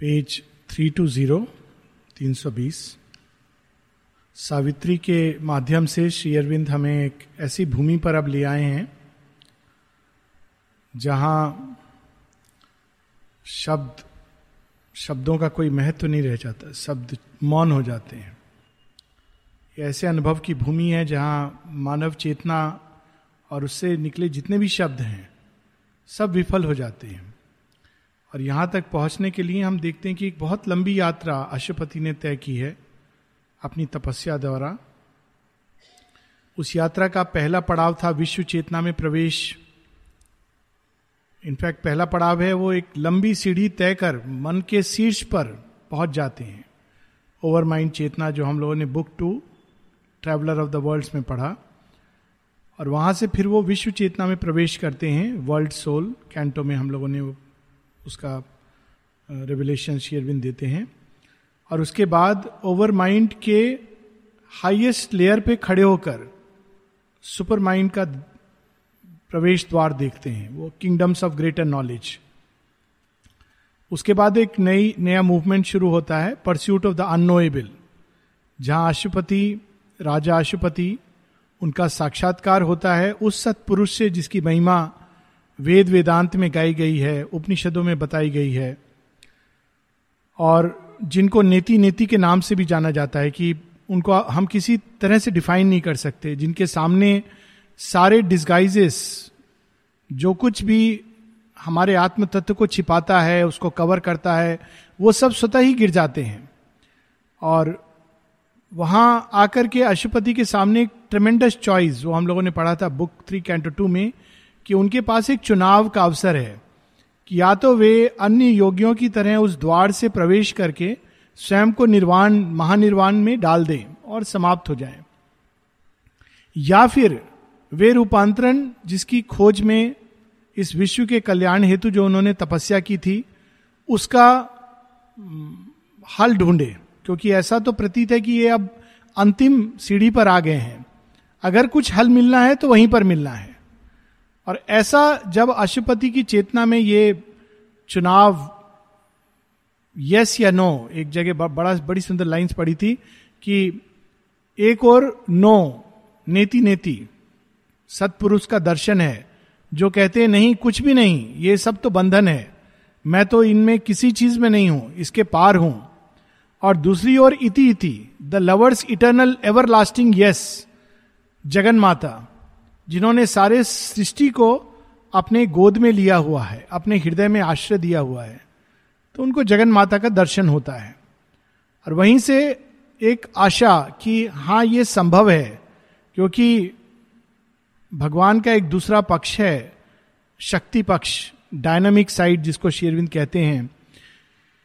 Page three to zero, तीन सौ बीस। सावित्री के माध्यम से श्री अरविंद हमें एक ऐसी भूमि पर अब ले आए हैं, जहाँ शब्द, शब्दों का कोई महत्व नहीं रह जाता, शब्द मौन हो जाते हैं। ऐसे अनुभव की भूमि है जहाँ मानव चेतना और उससे निकले जितने भी शब्द हैं, सब विफल हो जाते हैं। और यहाँ तक पहुँचने के लिए हम देखते हैं कि एक बहुत लंबी यात्रा अशुपति ने तय की है अपनी तपस्या द्वारा। उस यात्रा का पहला पड़ाव था विश्व चेतना में प्रवेश। इनफैक्ट पहला पड़ाव है वो एक लंबी सीढ़ी तय कर मन के शीर्ष पर पहुँच जाते हैं। ओवर माइंड चेतना जो हम लोगों ने book two, traveller of the worlds में पढ़ा। और वहाँ से फिर वो विश्व चेतना में प्रवेश करते हैं। वर्ल्ड सोल कैंटो में हम लोगों ने उसका रेवलेशन शेयरविन देते हैं। और उसके बाद ओवर माइंड के हाईएस्ट लेयर पे खड़े होकर सुपर माइंड का प्रवेश द्वार देखते हैं, वो किंगडम्स ऑफ़ ग्रेटर नॉलेज उसके बाद एक नई, नया मूवमेंट शुरू होता है परस्यूट ऑफ़ द अनोएबल जहाँ अशुपति, राजा अशुपति, उनका साक्षात्कार होता है उस सत्पुरुष से जिसकी महिमा वेद वेदांत में गाई गई है, उपनिषदों में बताई गई है। और जिनको नेति नेति के नाम से भी जाना जाता है कि उनको हम किसी तरह से डिफाइन नहीं कर सकते, जिनके सामने सारे डिस्गाइजेस जो कुछ भी हमारे आत्म तत्व को छिपाता है, उसको कवर करता है, वो सब स्वतः ही गिर जाते हैं। और वहाँ आकर के अशुपति के सामने एक ट्रमेंडस चॉइस वो हम लोगों ने पढ़ा था बुक थ्री कैंटो टू में कि उनके पास एक चुनाव का अवसर है कि या तो वे अन्य योगियों की तरह उस द्वार से प्रवेश करके स्वयं को निर्वाण, महानिर्वाण में डाल दें और समाप्त हो जाएँ। या फिर वे रूपांतरण जिसकी खोज में इस विश्व के कल्याण हेतु जो उन्होंने तपस्या की थी, उसका हल ढूंढे। क्योंकि ऐसा तो प्रतीत है कि ये अब अंतिम सीढ़ी पर आ गए हैं। अगर कुछ हल मिलना है तो वहीं पर मिलना है। और ऐसा जब अशुपति की चेतना में ये चुनाव यस या नो एक जगह बड़ा, बड़ी सुंदर लाइंस पड़ी थी कि एक और नो नेति नेति, सत्पुरुष का दर्शन है, जो कहते हैं, नहीं, कुछ भी नहीं, ये सब तो बंधन है, मैं तो इनमें किसी चीज़ में नहीं हूँ, इसके पार हूँ। और दूसरी ओर इति इति the lovers eternal everlasting yes Jagan Mata. जिन्होंने सारे सृष्टि को अपने गोद में लिया हुआ है, अपने हृदय में आश्रय दिया हुआ है तो उनको जगन माता का दर्शन होता है। और वहीं से एक आशा कि हाँ ये संभव है, क्योंकि भगवान का एक दूसरा पक्ष है, शक्ति पक्ष डायनामिक साइड जिसको शेरविंद कहते हैं,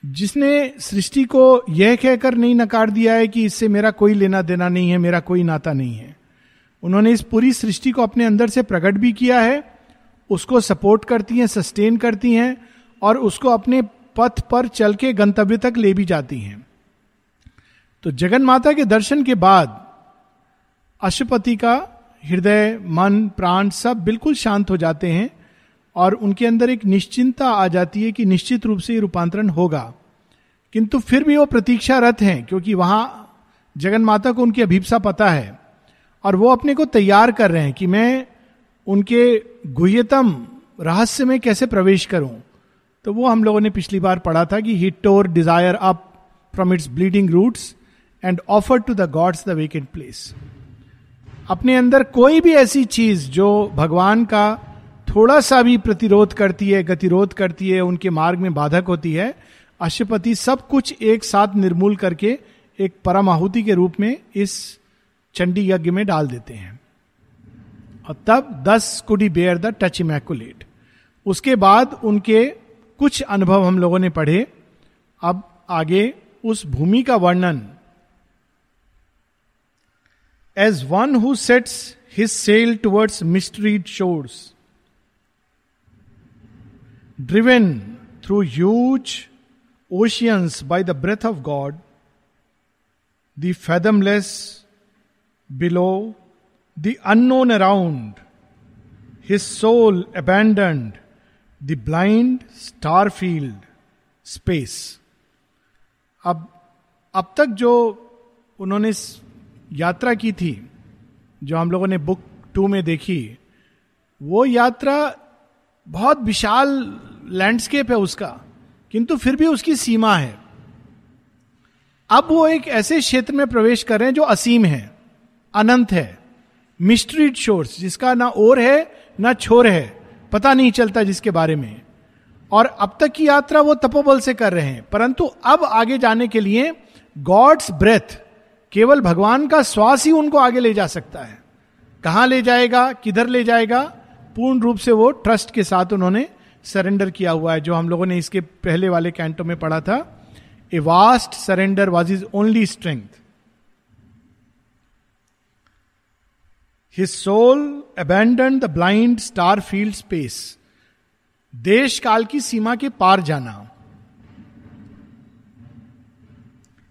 जिसने सृष्टि को यह कहकर नहीं नकार दिया है कि इससे मेरा कोई लेना देना नहीं है, मेरा कोई नाता नहीं है। उन्होंने इस पूरी सृष्टि को अपने अंदर से प्रकट भी किया है, उसको सपोर्ट करती हैं, सस्टेन करती हैं, और उसको अपने पथ पर चल के गंतव्य तक ले भी जाती हैं। तो जगन माता के दर्शन के बाद अशुपति का हृदय, मन, प्राण सब बिल्कुल शांत हो जाते हैं, और उनके अंदर एक निश्चिंता आ जाती है कि निश्चित रूप से ये रूपांतरण होगा। किंतु फिर भी वो प्रतीक्षारत हैं, क्योंकि वहाँ जगन माता को उनकी अभिप्सा पता है। और वो अपने को तैयार कर रहे हैं कि मैं उनके गुह्यतम रहस्य में कैसे प्रवेश करूँ। तो वो हम लोगों ने पिछली बार पढ़ा था कि he tore desire up from its bleeding roots and offer to the gods the vacant place अपने अंदर कोई भी ऐसी चीज़ जो भगवान का थोड़ा सा भी प्रतिरोध करती है, गतिरोध करती है, उनके मार्ग में बाधक होती है, अशुपति सब कुछ एक साथ निर्मूल करके एक परम आहुति के रूप में इस चंडी यज्ञ में डाल देते हैं। और तब thus could he bear the touch immaculate उसके बाद उनके कुछ अनुभव हम लोगों ने पढ़े। अब आगे उस भूमि का वर्णन। As one who sets his sail towards mystery shores driven through huge oceans by the breath of God the fathomless below, the unknown around, his soul abandoned the blind star field space. अब अब तक जो उन्होंने यात्रा की थी जो हम लोगों ने बुक टू में देखी वो यात्रा बहुत विशाल लैंडस्केप है उसका किंतु फिर भी उसकी सीमा है अब वो एक ऐसे क्षेत्र में प्रवेश कर रहे हैं जो असीम है अनंत है। मिस्ट्रीड शोर्स जिसका ना ओर है, ना छोर है, पता नहीं चलता जिसके बारे में। और अब तक की यात्रा वो तपोबल से कर रहे हैं। परंतु अब आगे जाने के लिए गॉड्स ब्रेथ केवल भगवान का श्वास ही उनको आगे ले जा सकता है। कहाँ ले जाएगा, किधर ले जाएगा? पूर्ण रूप से वो ट्रस्ट के साथ उन्होंने सरेंडर किया हुआ है, जो हम लोगों ने इसके पहले वाले कैंटो में पढ़ा था। A vast surrender was his only strength his soul abandoned the blind star field space देश काल की सीमा के पार जाना।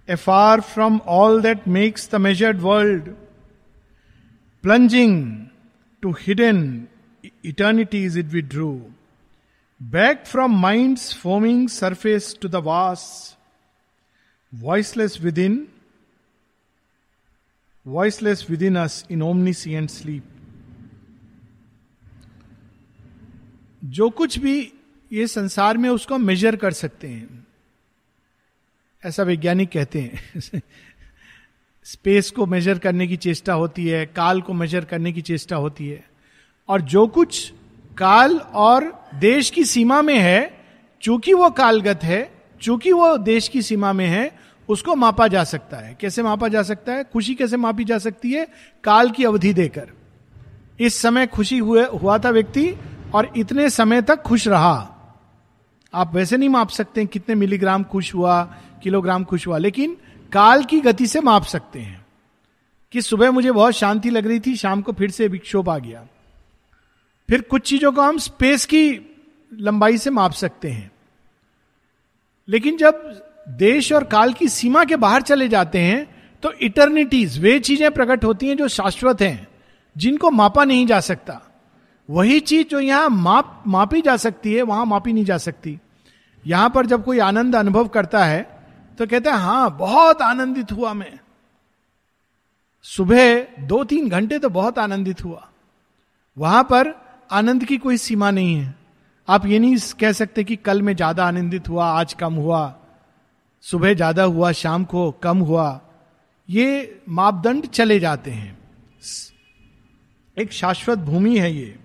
Afar from all that makes the measured world plunging to hidden eternities it withdrew back from mind foaming surface to the vast voiceless within in us in omniscient sleep जो कुछ भी ये संसार में उसको मेजर कर सकते हैं। ऐसा वैज्ञानिक कहते हैं। स्पेस को मेजर करने की चेष्टा होती है, काल को मेजर करने की चेष्टा होती है। और जो कुछ काल और देश की सीमा में है, चूँकि वो कालगत है, चूँकि वो देश की सीमा में है उसको मापा जा सकता है। कैसे मापा जा सकता है? खुशी कैसे मापी जा सकती है? काल की अवधि देकर। इस समय खुशी हुए, हुआ था व्यक्ति और इतने समय तक खुश रहा। आप वैसे नहीं माप सकते कितने मिलीग्राम खुश हुआ, किलोग्राम खुश हुआ, लेकिन काल की गति से माप सकते हैं। कि सुबह मुझे बहुत शांति लग रही थी, शाम को फिर से विक्षोभ आ गया। फिर कुछ चीज़ों को हम स्पेस की लंबाई से माप सकते हैं। लेकिन जब देश और काल की सीमा के बाहर चले जाते हैं तो इटर्निटीज वे चीज़ें प्रकट होती हैं जो शाश्वत हैं, जिनको मापा नहीं जा सकता। वही चीज़ जो यहाँ माप, मापी जा सकती है, वहाँ मापी नहीं जा सकती। यहाँ पर जब कोई आनंद अनुभव करता है तो कहते हैं, हाँ, बहुत आनंदित हुआ मैं। सुबह दो तीन घंटे तो बहुत आनंदित हुआ। वहाँ पर आनंद की कोई सीमा नहीं है। आप ये नहीं कह सकते कि कल में ज़्यादा आनंदित हुआ, आज कम हुआ। सुबह ज़्यादा हुआ, शाम को कम हुआ, ये मापदंड चले जाते हैं। एक शाश्वत भूमि है ये।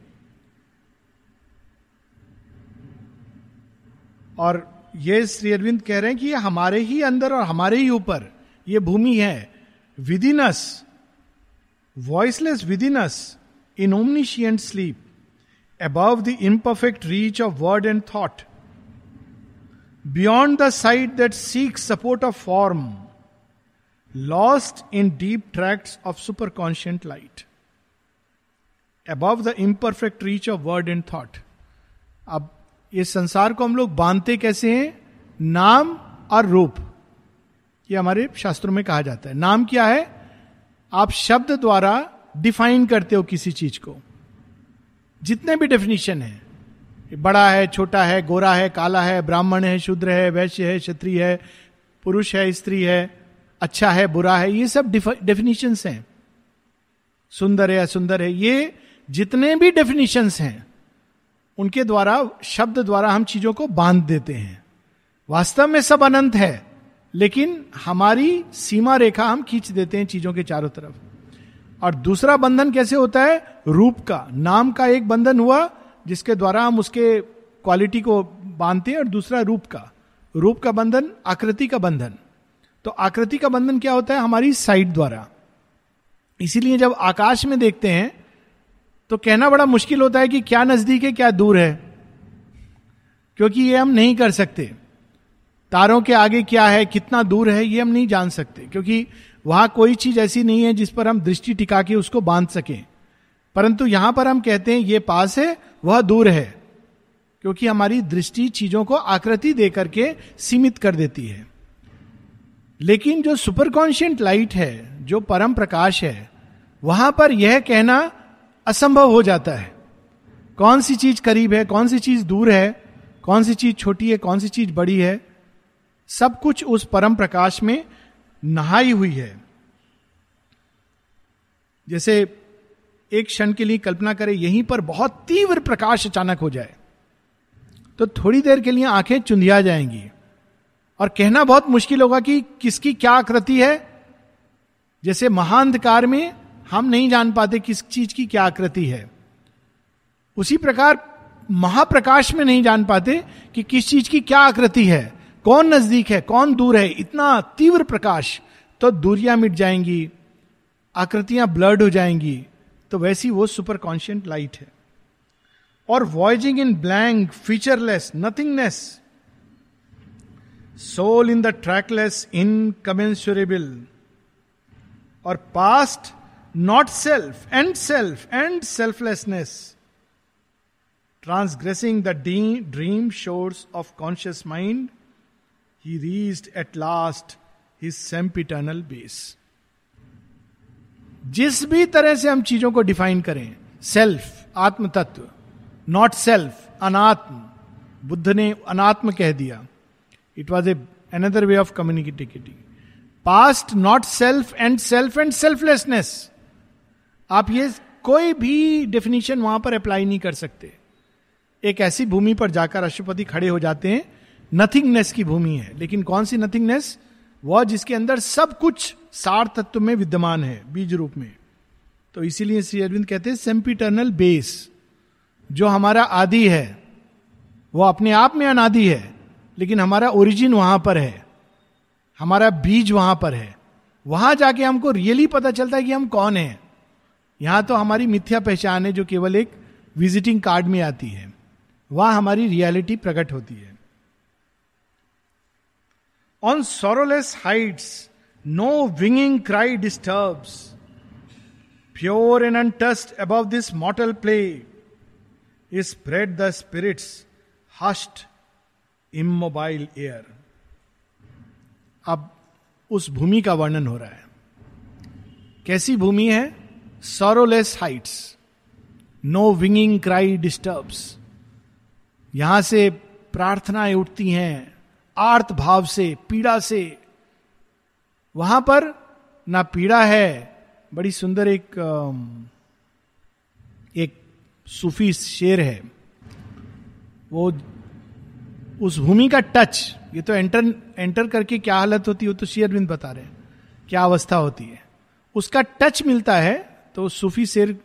और ये श्री अरविंद कह रहे हैं कि ये हमारे ही अंदर और हमारे ही ऊपर ये भूमि है। Within us voiceless within us in omniscient sleep above the imperfect reach of word and thought, beyond the sight that seeks support of form, lost in deep tracts of superconscient light, above the imperfect reach of word and thought. अब इस संसार को हम लोग बांधते कैसे हैं नाम और रूप ये हमारे शास्त्रों में कहा जाता है नाम क्या है आप शब्द द्वारा डिफाइन करते हो किसी चीज़ को जितने भी डेफिनेशन है बड़ा है, छोटा है, गोरा है, काला है, ब्राह्मण है, शूद्र है, वैश्य है, क्षत्रिय है, पुरुष है, स्त्री है अच्छा है, बुरा है, ये सब डेफिनेशन हैं। सुंदर है, असुंदर है, ये जितने भी डेफिनेशन हैं, उनके द्वारा, शब्द द्वारा हम चीज़ों को बाँध देते हैं। वास्तव में सब अनंत है, लेकिन हमारी सीमा रेखा हम खींच देते हैं चीज़ों के चारों तरफ़। और दूसरा बंधन कैसे होता है? रूप का, नाम का एक बंधन हुआ जिसके द्वारा हम उसके क्वालिटी को बांधते हैं और दूसरा रूप का। रूप का बंधन, आकृति का बंधन। तो आकृति का बंधन क्या होता है? हमारी साइट द्वारा। इसीलिए जब आकाश में देखते हैं तो कहना बड़ा मुश्किल होता है कि क्या नज़दीक है, क्या दूर है। क्योंकि ये हम नहीं कर सकते। तारों के आगे क्या है, कितना दूर है, ये हम नहीं जान सकते। क्योंकि वहाँ कोई चीज़ ऐसी नहीं है जिस पर हम दृष्टि टिका के उसको बाँध सकें। परंतु यहाँ पर हम कहते हैं, ये पास है वह दूर है, क्योंकि हमारी दृष्टि चीज़ों को आकृति दे करके सीमित कर देती है। लेकिन जो सुपर कॉन्शियंट लाइट है, जो परम प्रकाश है, वहाँ पर यह कहना असंभव हो जाता है। कौन सी चीज़ करीब है, कौन सी चीज़ दूर है, कौन सी चीज़ छोटी है, कौन सी चीज़ बड़ी है, सब कुछ उस परम प्रकाश में नहाई हुई है। जैसे एक क्षण के लिए कल्पना करें, यहीं पर बहुत तीव्र प्रकाश अचानक हो जाए तो थोड़ी देर के लिए आँखें चुंधिया जाएँगी। और कहना बहुत मुश्किल होगा कि किसकी क्या आकृति है। जैसे महाअंधकार में हम नहीं जान पाते किस चीज़ की क्या आकृति है। उसी प्रकार महाप्रकाश में नहीं जान पाते कि किस चीज़ की क्या आकृति है। कौन नज़दीक है, कौन दूर है, इतना तीव्र प्रकाश तो दूरियाँ मिट जाएँगी, आकृतियाँ ब्लर्ड हो जाएँगी। तो वैसी वो सुपर कॉन्शियंट लाइट है। और voicing in blank featureless nothingness soul in the trackless incommensurable और past not self and self and selflessness transgressing the D dream shores of conscious mind he reached at last his sempiternal base जिस भी तरह से हम चीज़ों को define करें self आत्म तत्व नॉट सेल्फ अनात्म, बुद्ध ने अनात्म कह दिया। It was a another way of communicating past not self and self and selflessness आप ये कोई भी डेफिनेशन वहाँ पर अप्लाई नहीं कर सकते। एक ऐसी भूमि पर जाकर राष्ट्रपति खड़े हो जाते हैं। नथिंगनेस की भूमि है। लेकिन कौन सी नथिंगनेस वह जिसके अंदर सब कुछ सार तत्व में विद्यमान है, बीज रूप में। तो इसीलिए श्री अरविंद कहते हैं सेम्पिटर्नल बेस जो हमारा आदि है, वो अपने आप में अनादि है, लेकिन हमारा ओरिजिन वहाँ पर है, हमारा बीज वहाँ पर है। वहाँ जाके हमको रियली पता चलता है कि हम कौन है। यहाँ तो हमारी मिथ्या पहचान है, जो केवल एक विजिटिंग कार्ड में आती है। वहाँ हमारी रियलिटी प्रकट होती है। On sorrowless heights no winging cry disturbs pure and untouched above this mortal play is spread the spirit's hush immobile air अब उस भूमि का वर्णन हो रहा है। कैसी भूमि है? Sorrowless heights no winging cry disturbs यहाँ से प्रार्थनाएँ उठती हैं आर्त भाव से, पीड़ा से वहाँ पर ना पीड़ा है। बड़ी सुंदर एक एक सूफी शेर है। वो उस भूमि का टच, ये तो एंटर एंटर करके क्या हालत होती है तो शेयरबिंद बता रहे हैं। क्या अवस्था होती है। उसका टच मिलता है तो सूफी शेर,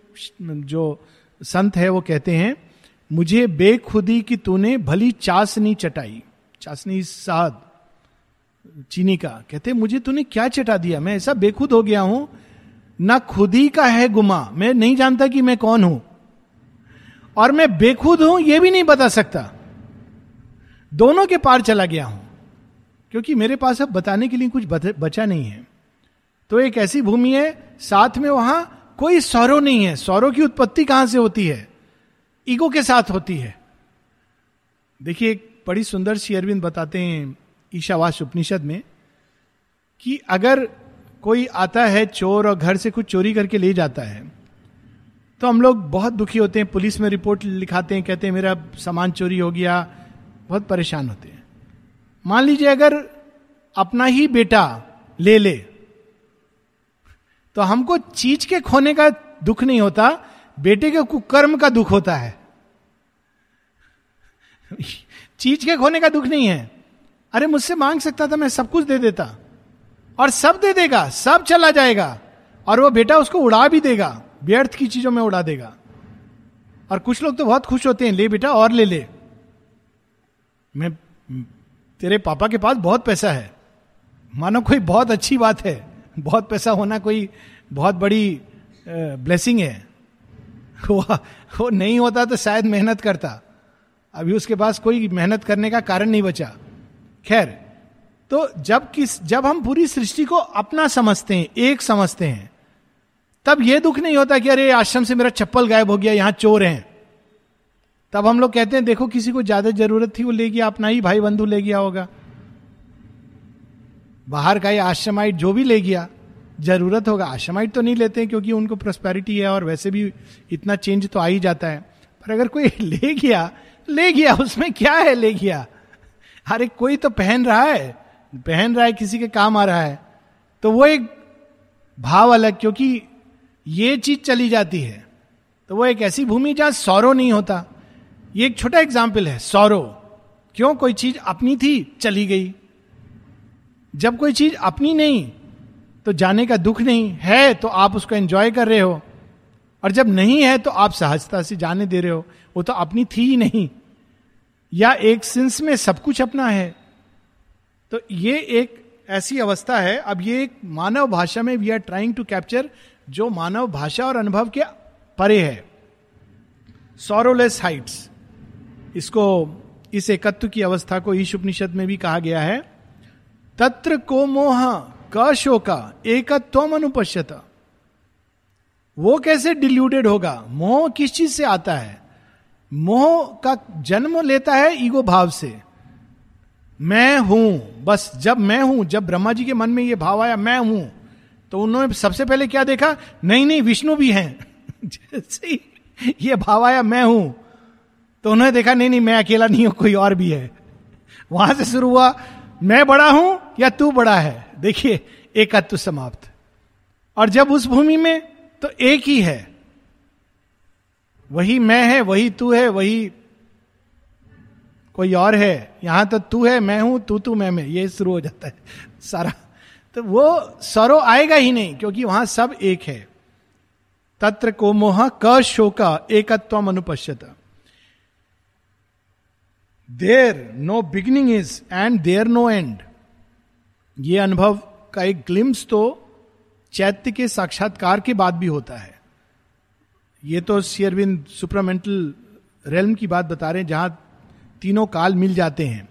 जो संत है वो कहते हैं, मुझे बेखुदी की तूने भली चासनी चटाई, चासनी साद चीनी का। कहते, मुझे तूने क्या चटा दिया? मैं ऐसा बेखुद हो गया हूँ। ना खुद ही का है गुमा। मैं नहीं जानता कि मैं कौन हूँ। और मैं बेखुद हूँ यह भी नहीं बता सकता। दोनों के पार चला गया हूँ। क्योंकि मेरे पास अब बताने के लिए कुछ बचा नहीं है। तो एक ऐसी भूमि है, साथ में वहाँ कोई सौरव नहीं है। सौरव की उत्पत्ति कहाँ से होती है? ईगो के साथ होती है। देखिए, एक बड़ी सुंदर सी अरविंद बताते हैं ईशावास उपनिषद में कि अगर कोई आता है चोर और घर से कुछ चोरी करके ले जाता है तो हम लोग बहुत दुखी होते हैं। पुलिस में रिपोर्ट लिखाते हैं, कहते हैं, मेरा सामान चोरी हो गया। बहुत परेशान होते हैं। मान लीजिए अगर अपना ही बेटा ले ले तो हमको चीज़ के खोने का दुख नहीं होता, बेटे के कुकर्म का दुख होता है। चीज़ के खोने का दुख नहीं है। अरे मुझसे मांग सकता था मैं सब कुछ दे देता। और सब दे देगा सब चला जाएगा। और वो बेटा उसको उड़ा भी देगा व्यर्थ की चीज़ों में उड़ा देगा। और कुछ लोग तो बहुत खुश होते हैं ले बेटा और ले ले। मैं तेरे पापा के पास बहुत पैसा है। मानो कोई बहुत अच्छी बात है बहुत पैसा होना कोई बहुत बड़ी ब्लेसिंग है। वो, वो नहीं होता तो शायद मेहनत करता। अभी उसके पास कोई मेहनत करने का कारण नहीं बचा। खैर तो जब किस, जब हम पूरी सृष्टि को अपना समझते हैं, एक समझते हैं, तब यह दुख नहीं होता कि अरे, आश्रम से मेरा चप्पल गायब हो गया, यहाँ चोर हैं। तब हम लोग कहते हैं, देखो, किसी को ज़्यादा ज़रूरत थी, वो ले गया अपना ही भाई बंधु ले गया होगा। बाहर का ये आश्रमाइट जो भी ले गया, ज़रूरत होगा। आश्रमाइट तो नहीं लेते क्योंकि उनको प्रोस्पेरिटी है, और वैसे भी इतना चेंज तो आ ही जाता है। पर अगर कोई ले गया ले गया, उसमें क्या है, ले गया? अरे कोई तो पहन रहा है, पहन रहा है, किसी के काम आ रहा है। तो वो एक भाव अलग, क्योंकि ये चीज़ चली जाती है। तो वो एक ऐसी भूमि जहाँ सौरव नहीं होता। ये एक छोटा एग्ज़ाम्पल है सौरव क्यों? कोई चीज़ अपनी थी, चली गई। जब कोई चीज़ अपनी नहीं तो जाने का दुख नहीं। है तो आप उसको एंजॉय कर रहे हो। और जब नहीं है तो आप सहजता से जाने दे रहे हो। वो तो अपनी थी ही नहीं। या एक सिंस में सब कुछ अपना है। तो ये एक ऐसी अवस्था है। अब ये एक मानव भाषा में we are trying to capture जो मानव भाषा और अनुभव के परे है। सोरोलेस हाइट्स इसको, इस एकत्व की अवस्था को ईश उपनिषद में भी कहा गया है। तत्र को मोह, क शोका एकत्व अनुपश्यता। वो कैसे डिल्यूटेड होगा? मोह किस चीज़ से आता है? मोह का जन्म लेता है ईगो भाव से। मैं हूँ, बस जब मैं हूँ, जब ब्रह्मा जी के मन में ये भाव आया, मैं हूँ तो उन्होंने सबसे पहले क्या देखा? नहीं नहीं, विष्णु भी हैं। जैसे ये भाव आया, मैं हूँ तो उन्होंने देखा, नहीं नहीं, मैं अकेला नहीं हूँ, कोई और भी है। वहाँ से शुरू हुआ, मैं बड़ा हूँ या तू बड़ा है? देखिए एकत्व समाप्त। और जब उस भूमि में तो एक ही है। वही मैं है, वही तू है, वही कोई और है। यहाँ तो तू है, मैं हूँ, तू तू, मैं मैं। ये शुरू हो जाता है सारा। तो वो सरो आएगा ही नहीं, क्योंकि वहाँ सब एक है। तत्र को मोह क शोका एकत्व अनुपश्यत। There no beginning is and there no end ये अनुभव का एक ग्लिम्स तो चैत्य के साक्षात्कार के बाद भी होता है। ये तो शेयरविंद सुपरामेंटल रेलम की बात बता रहे हैं, जहाँ तीनों काल मिल जाते हैं।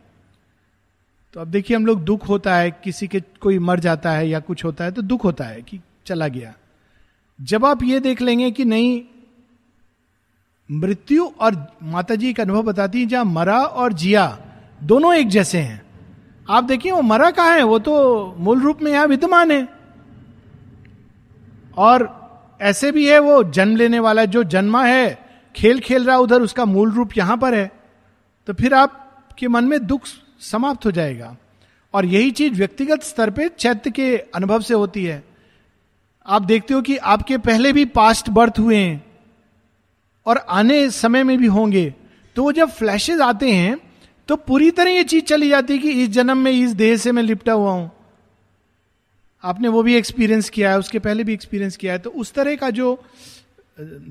तो अब देखिए, हम लोग दुख होता है, किसी के कोई मर जाता है या कुछ होता है तो दुख होता है कि चला गया। जब आप ये देख लेंगे कि नहीं, मृत्यु और माता जी का अनुभव बताती है, जहाँ मरा और जिया दोनों एक जैसे हैं। आप देखिए, वो मरा कहा है? वो तो मूल रूप में यहाँ विद्यमान है। और ऐसे भी है वो जन्म लेने वाला जो जन्मा है, खेल खेल रहा उधर, उसका मूल रूप यहाँ पर है। तो फिर आपके मन में दुख समाप्त हो जाएगा। और यही चीज़ व्यक्तिगत स्तर पे चैत्य के अनुभव से होती है। आप देखते हो कि आपके पहले भी पास्ट बर्थ हुए हैं और आने समय में भी होंगे। तो जब फ्लैशेज आते हैं तो पूरी तरह ये चीज़ चली जाती है कि इस जन्म में, इस देह से मैं लिपटा हुआ हूँ। आपने वो भी एक्सपीरियंस किया है, उसके पहले भी एक्सपीरियंस किया है तो उस तरह का जो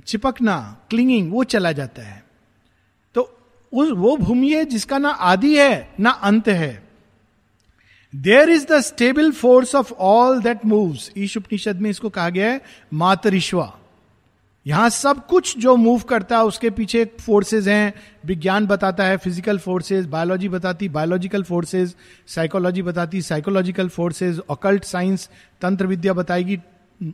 चिपकना क्लिंगिंग वो चला जाता है। तो उस, वो भूमि है जिसका ना आदि है, ना अंत है। There is the stable force of all that moves Isha Upanishad में इसको कहा गया है, मातरिश्वा। यहाँ सब कुछ जो मूव करता है, उसके पीछे फोर्सेज हैं। विज्ञान बताता है फ़िज़िकल फोर्सेज बायोलॉजी बताती बायोलॉजिकल फोर्सेज साइकोलॉजी बताती साइकोलॉजिकल फोर्सेज ऑकल्ट साइंस तंत्र विद्या बताएगी।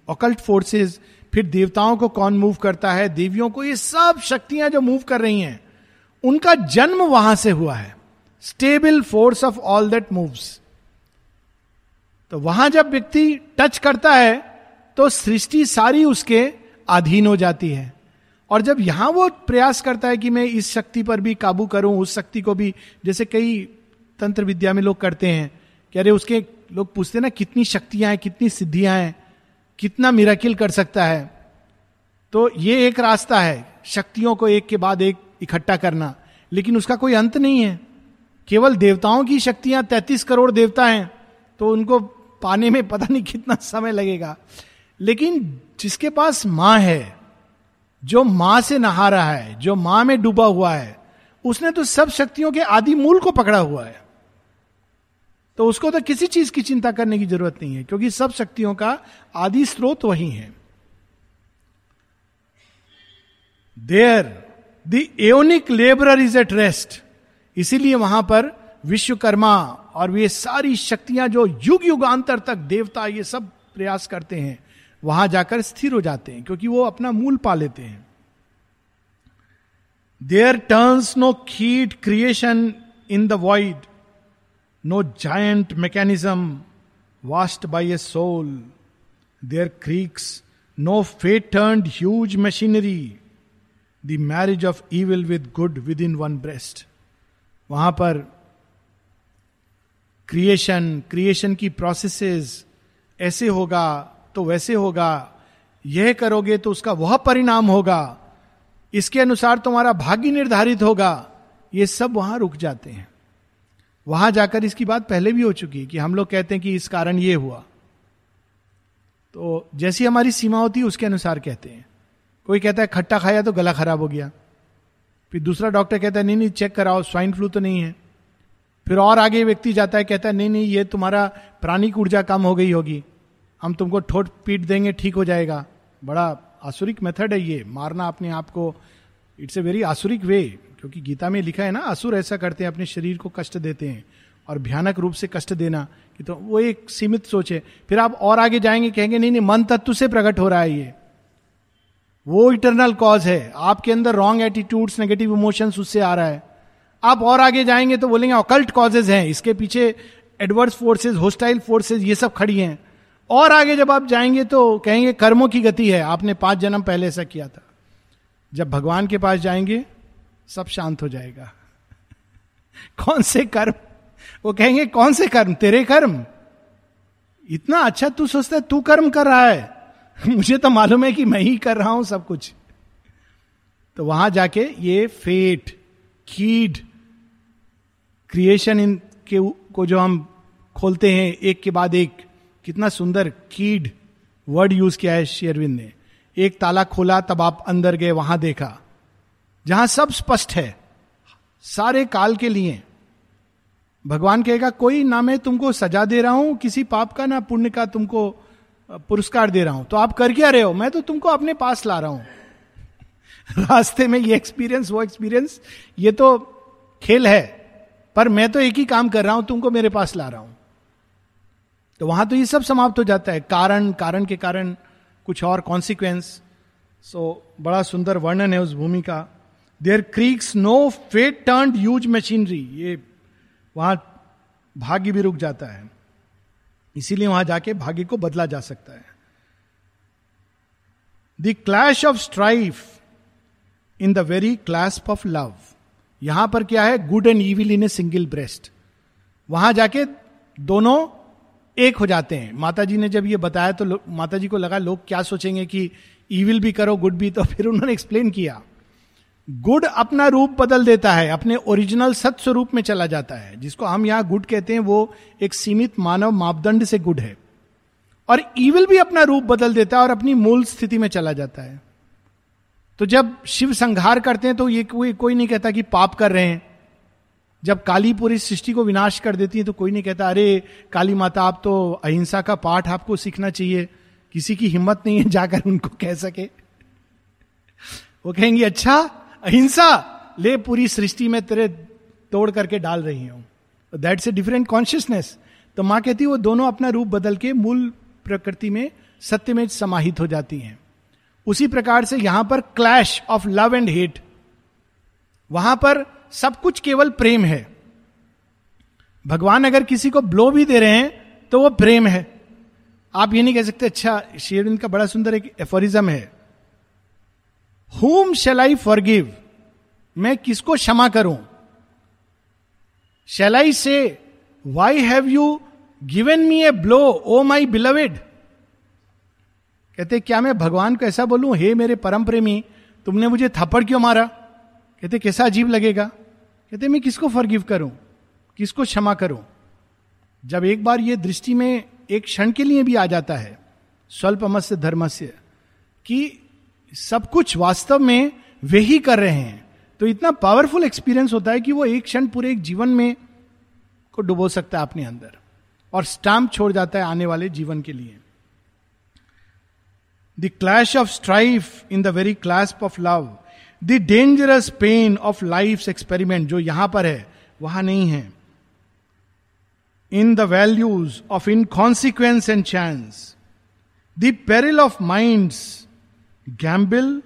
ऑकल्ट फोर्सेज फिर देवताओं को कौन मूव करता है? देवियों को, ये सब शक्तियाँ जो मूव कर रही हैं, उनका जन्म वहाँ से हुआ है। Stable force of all that moves तो वहाँ जब व्यक्ति टच करता है तो सृष्टि सारी उसके अधीन हो जाती है। और जब यहाँ वो प्रयास करता है कि मैं इस शक्ति पर भी काबू करूँ, उस शक्ति को भी, जैसे कई तंत्र विद्या में लोग करते हैं, कि अरे उसके लोग पूछते ना, कितनी शक्तियाँ हैं, कितनी सिद्धियाँ हैं, कितना मिराकिल कर सकता है। तो ये एक रास्ता है, शक्तियों को एक के बाद एक इकट्ठा करना। लेकिन उसका कोई अंत नहीं है। केवल देवताओं की शक्तियाँ तैतीस करोड़ देवता हैं तो उनको पाने में पता नहीं कितना समय लगेगा। लेकिन जिसके पास माँ है, जो माँ से नहा रहा है, जो माँ में डूबा हुआ है, उसने तो सब शक्तियों के आदि मूल को पकड़ा हुआ है। तो उसको तो किसी चीज़ की चिंता करने की ज़रूरत नहीं है, क्योंकि सब शक्तियों का आदि स्रोत वही है। There the aeonic labour is at rest इसीलिए वहाँ पर विश्वकर्मा और ये सारी शक्तियाँ जो युग युगांतर तक देवता, ये सब प्रयास करते हैं। वहाँ जाकर स्थिर हो जाते हैं, क्योंकि वो अपना मूल पा लेते हैं। There turns no keen creation in the void no giant mechanism watched by a soul there creaks no fate turn huge machinery the marriage of evil with good within one breast वहाँ पर creation creation की processes ऐसे होगा तो वैसे होगा। यह करोगे तो उसका वह परिणाम होगा। इसके अनुसार तुम्हारा भाग्य निर्धारित होगा। ये सब वहाँ रुक जाते हैं। वहाँ जाकर इसकी बात पहले भी हो चुकी है कि हम लोग कहते हैं कि इस कारण ये हुआ। तो जैसी हमारी सीमा होती है, उसके अनुसार कहते हैं। कोई कहता है, खट्टा खाया तो गला खराब हो गया। फिर दूसरा डॉक्टर कहता है, नहीं नहीं, चेक कराओ, स्वाइन फ्लू तो नहीं है। फिर और आगे व्यक्ति जाता है, कहता है, नहीं नहीं, ये तुम्हारा प्राणिक ऊर्जा कम हो गई होगी। हम तुमको ठोट पीट देंगे, ठीक हो जाएगा। बड़ा आसुरिक मेथड है ये, मारना अपने आप को। इट्स ए वेरी आसुरिक वे क्योंकि गीता में लिखा है ना असुर ऐसा करते हैं, अपने शरीर को कष्ट देते हैं, और भयानक रूप से कष्ट देना, कि तो वो एक सीमित सोच है। फिर आप और आगे जाएँगे, कहेंगे, नहीं नहीं, मन तत्व से प्रकट हो रहा है ये। वो इटरनल कॉज है। आपके अंदर रॉन्ग एटीट्यूड्स नेगेटिव इमोशंस उससे आ रहा है। आप और आगे जाएँगे तो बोलेंगे ऑकल्ट कॉजेज हैं। इसके पीछे एडवर्स फोर्सेज होस्टाइल फोर्सेज ये सब खड़ी हैं। और आगे जब आप जाएँगे तो कहेंगे कर्मों की गति है, आपने पाँच जन्म पहले ऐसा किया था। जब भगवान के पास जाएँगे, सब शांत हो जाएगा। कौन से कर्म? वो कहेंगे, कौन से कर्म? तेरे कर्म? इतना अच्छा तू सोचता है, तू कर्म कर रहा है। मुझे तो मालूम है कि मैं ही कर रहा हूँ सब कुछ। तो वहाँ जाके ये फेट, कीड क्रिएशन इन के को जो हम खोलते हैं, एक के बाद एक कितना सुंदर कीड वर्ड यूज़ किया है शेरविंद ने। एक ताला खोला, तब आप अंदर गए, वहाँ देखा। जहाँ सब स्पष्ट है, सारे काल के लिए। भगवान कहेगा, कोई ना मैं तुमको सजा दे रहा हूँ, किसी पाप का ना पुण्य का तुमको पुरस्कार दे रहा हूँ। तो आप कर क्या रहे हो? मैं तो तुमको अपने पास ला रहा हूँ। रास्ते में ये एक्सपीरियंस वो एक्सपीरियंस ये तो खेल है, पर मैं तो एक ही काम कर रहा हूँ, तुमको मेरे पास ला रहा हूँ। तो वहाँ तो ये सब समाप्त हो जाता है। कारण कारण के कारण कुछ और कॉन्सिक्वेंस सो बड़ा सुंदर वर्णन है उस भूमि का। There creaks no fate turn huge machinery ये वहाँ भाग्य भी रुक जाता है। इसीलिए वहाँ जाके भाग्य को बदला जा सकता है। The clash of strife in the very clasp of love यहाँ पर क्या है? Good and evil in a single breast वहाँ जाके दोनों एक हो जाते हैं। माता जी ने जब ये बताया तो माता जी को लगा लोग क्या सोचेंगे कि ईविल भी करो गुड भी तो फिर उन्होंने एक्सप्लेन किया। गुड अपना रूप बदल देता है, अपने ओरिजिनल सत्य स्वरूप में चला जाता है। जिसको हम यहाँ गुड कहते हैं, वो एक सीमित मानव मापदंड से गुड है। और ईविल भी अपना रूप बदल देता है और अपनी मूल स्थिति में चला जाता है। तो जब शिव संहार करते हैं तो ये कोई कोई नहीं कहता कि पाप कर रहे हैं। जब काली पूरी सृष्टि को विनाश कर देती है तो कोई नहीं कहता, अरे, काली माता, आप तो अहिंसा का पाठ आपको सीखना चाहिए। किसी की हिम्मत नहीं है जाकर उनको कह सके। वो कहेंगे अच्छा अहिंसा, ले पूरी सृष्टि में तेरे तोड़ करके डाल रही हूँ। दैट्स ए डिफरेंट कॉन्शियसनेस तो माँ कहती है, वो दोनों अपना रूप बदल के मूल प्रकृति में, सत्य में समाहित हो जाती हैं। उसी प्रकार से यहाँ पर clash of love and hate वहाँ पर सब कुछ केवल प्रेम है। भगवान अगर किसी को ब्लो भी दे रहे हैं तो वो प्रेम है। आप ये नहीं कह सकते अच्छा शेरविंद का बड़ा सुंदर एक एफोरिज्म है। हुम शेल आई फॉरगिव मैं किसको क्षमा करूँ? Shall I say why have you given me a blow O my beloved कहते, क्या मैं भगवान को ऐसा बोलूँ? हे मेरे परम प्रेमी, तुमने मुझे थप्पड़ क्यों मारा? कहते, कैसा अजीब लगेगा? कहते, मैं किसको फॉरगिव करूँ? किसको क्षमा करूँ? जब एक बार ये दृष्टि में एक क्षण के लिए भी आ जाता है स्वल्प अमस्य धर्मस्य, कि सब कुछ वास्तव में वे ही कर रहे हैं तो इतना पावरफुल एक्सपीरियंस होता है कि वो एक क्षण पूरे एक जीवन में को डुबो सकता है अपने अंदर और स्टाम्प छोड़ जाता है आने वाले जीवन के लिए। The clash of strife in the very clasp of love the dangerous pain of life experiment जो यहाँ पर है, वहाँ नहीं है। In the values of inconsequence and chance the peril of mind's gamble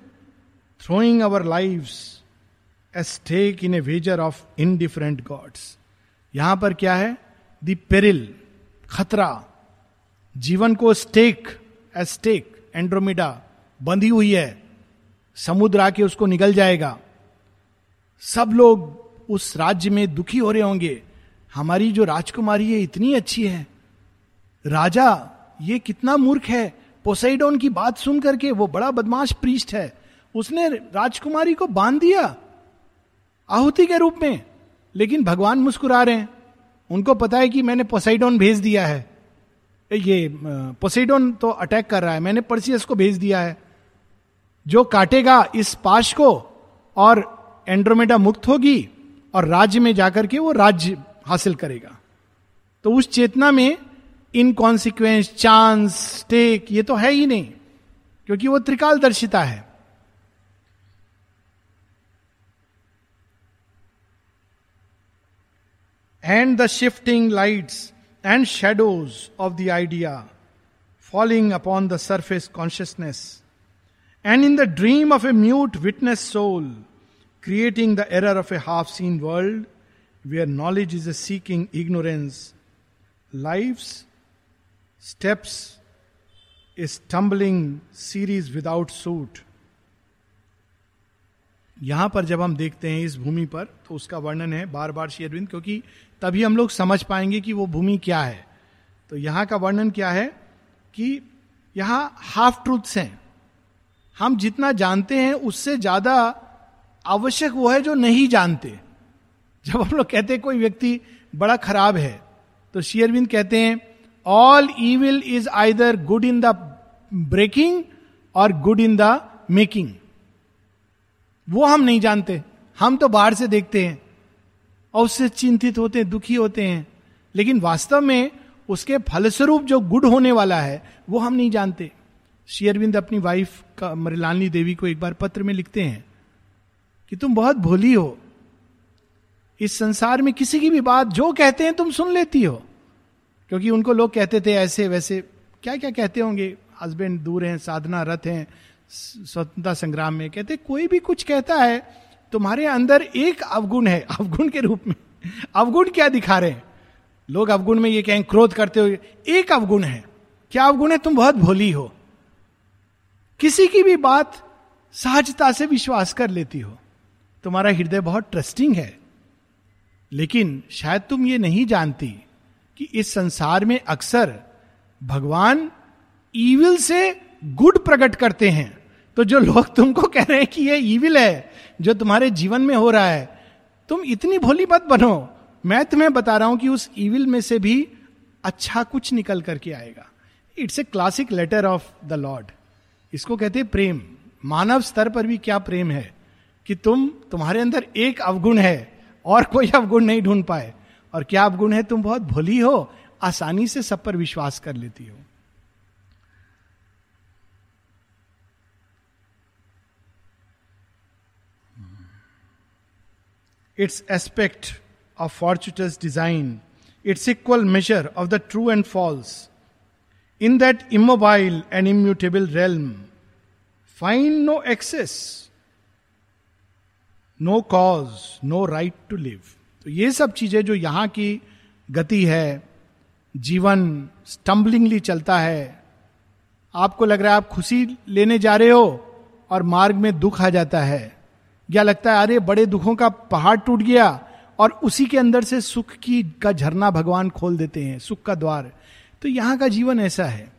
throwing our life a stake in a wager of indifferent gods यहाँ पर क्या है? दी पेरिल खतरा, जीवन को स्टेक ए स्टेक एंड्रोमिडा बंधी हुई है। समुद्र आके उसको निकल जाएगा। सब लोग उस राज्य में दुखी हो रहे होंगे। हमारी जो राजकुमारी है, इतनी अच्छी है। राजा, ये कितना मूर्ख है। पोसाइडोन की बात सुन करके वो बड़ा बदमाश प्रीस्ट है। उसने राजकुमारी को बाँध दिया आहुति के रूप में। लेकिन भगवान मुस्कुरा रहे हैं। उनको पता है कि मैंने पोसाइडोन भेज दिया है। ये पोसाइडोन तो अटैक कर रहा है। मैंने परसियस को भेज दिया है। जो काटेगा इस पाश को और एंड्रोमेडा मुक्त होगी और राज्य में जाकर के वो राज्य हासिल करेगा। तो उस चेतना में इनकॉन्सिक्वेंस चांस स्टेक ये तो है ही नहीं, क्योंकि वो त्रिकाल दर्शिता है। And the shifting lights and shadows of the idea falling upon the surface consciousness and in the dream of a mute witness soul creating the error of a half seen world where knowledge is a seeking ignorance life steps a stumbling series without suit यहाँ पर जब हम देखते हैं इस भूमि पर तो उसका वर्णन है बार बार श्री अरविंद, क्योंकि तभी हम लोग समझ पाएँगे कि वो भूमि क्या है। तो यहाँ का वर्णन क्या है कि यहाँ हाफ़ ट्रूथ्स हैं। हम जितना जानते हैं, उससे ज़्यादा आवश्यक वो है जो नहीं जानते। जब हम लोग कहते हैं कोई व्यक्ति बड़ा खराब है तो शेयरविंद कहते हैं all evil is either good in the breaking or good in the making वो हम नहीं जानते। हम तो बाहर से देखते हैं और उससे चिंतित होते हैं, दुखी होते हैं। लेकिन वास्तव में उसके फलस्वरूप जो गुड होने वाला है, वो हम नहीं जानते। शेयरविंद अपनी वाइफ का मरिलानी देवी को एक बार पत्र में लिखते हैं कि तुम बहुत भोली हो। इस संसार में किसी की भी बात जो कहते हैं तुम सुन लेती हो। क्योंकि उनको लोग कहते थे ऐसे वैसे क्या क्या कहते होंगे? हस्बैंड दूर हैं साधना रथ हैं, स्वतंत्रता संग्राम में। कहते, कोई भी कुछ कहता है, तुम्हारे अंदर एक अवगुण है। अवगुण के रूप में। अवगुण क्या दिखा रहे हैं? लोग अवगुण में ये कहें, क्रोध करते हो एक अवगुण है। क्या अवगुण है? तुम बहुत भोली हो। किसी की भी बात सहजता से विश्वास कर लेती हो, तुम्हारा हृदय बहुत ट्रस्टिंग है। लेकिन शायद तुम ये नहीं जानती कि इस संसार में अक्सर भगवान ईविल से गुड प्रकट करते हैं। तो जो लोग तुमको कह रहे हैं कि ये ईविल है, जो तुम्हारे जीवन में हो रहा है, तुम इतनी भोली मत बनो। मैं तुम्हें बता रहा हूँ कि उस ईविल में से भी अच्छा कुछ निकल करके आएगा। It's a classic letter of the lord इसको कहते हैं प्रेम। मानव स्तर पर भी क्या प्रेम है कि तुम, तुम्हारे अंदर एक अवगुण है और कोई अवगुण नहीं ढूंढ पाए। और क्या अवगुण है? तुम बहुत भोली हो, आसानी से सब पर विश्वास कर लेती हो। It's aspect of fortuitous design. It's equal measure of the true and false. In that immobile and immutable realm find no access no cause no right to live तो ये सब चीज़ें जो यहाँ की गति है, जीवन स्टम्बलिंगली चलता है, आपको लग रहा है आप खुशी लेने जा रहे हो और मार्ग में दुख आ जाता है। या लगता है, अरे, बड़े दुखों का पहाड़ टूट गया और उसी के अंदर से सुख की, का झरना भगवान खोल देते हैं, सुख का द्वार। तो यहाँ का जीवन ऐसा है।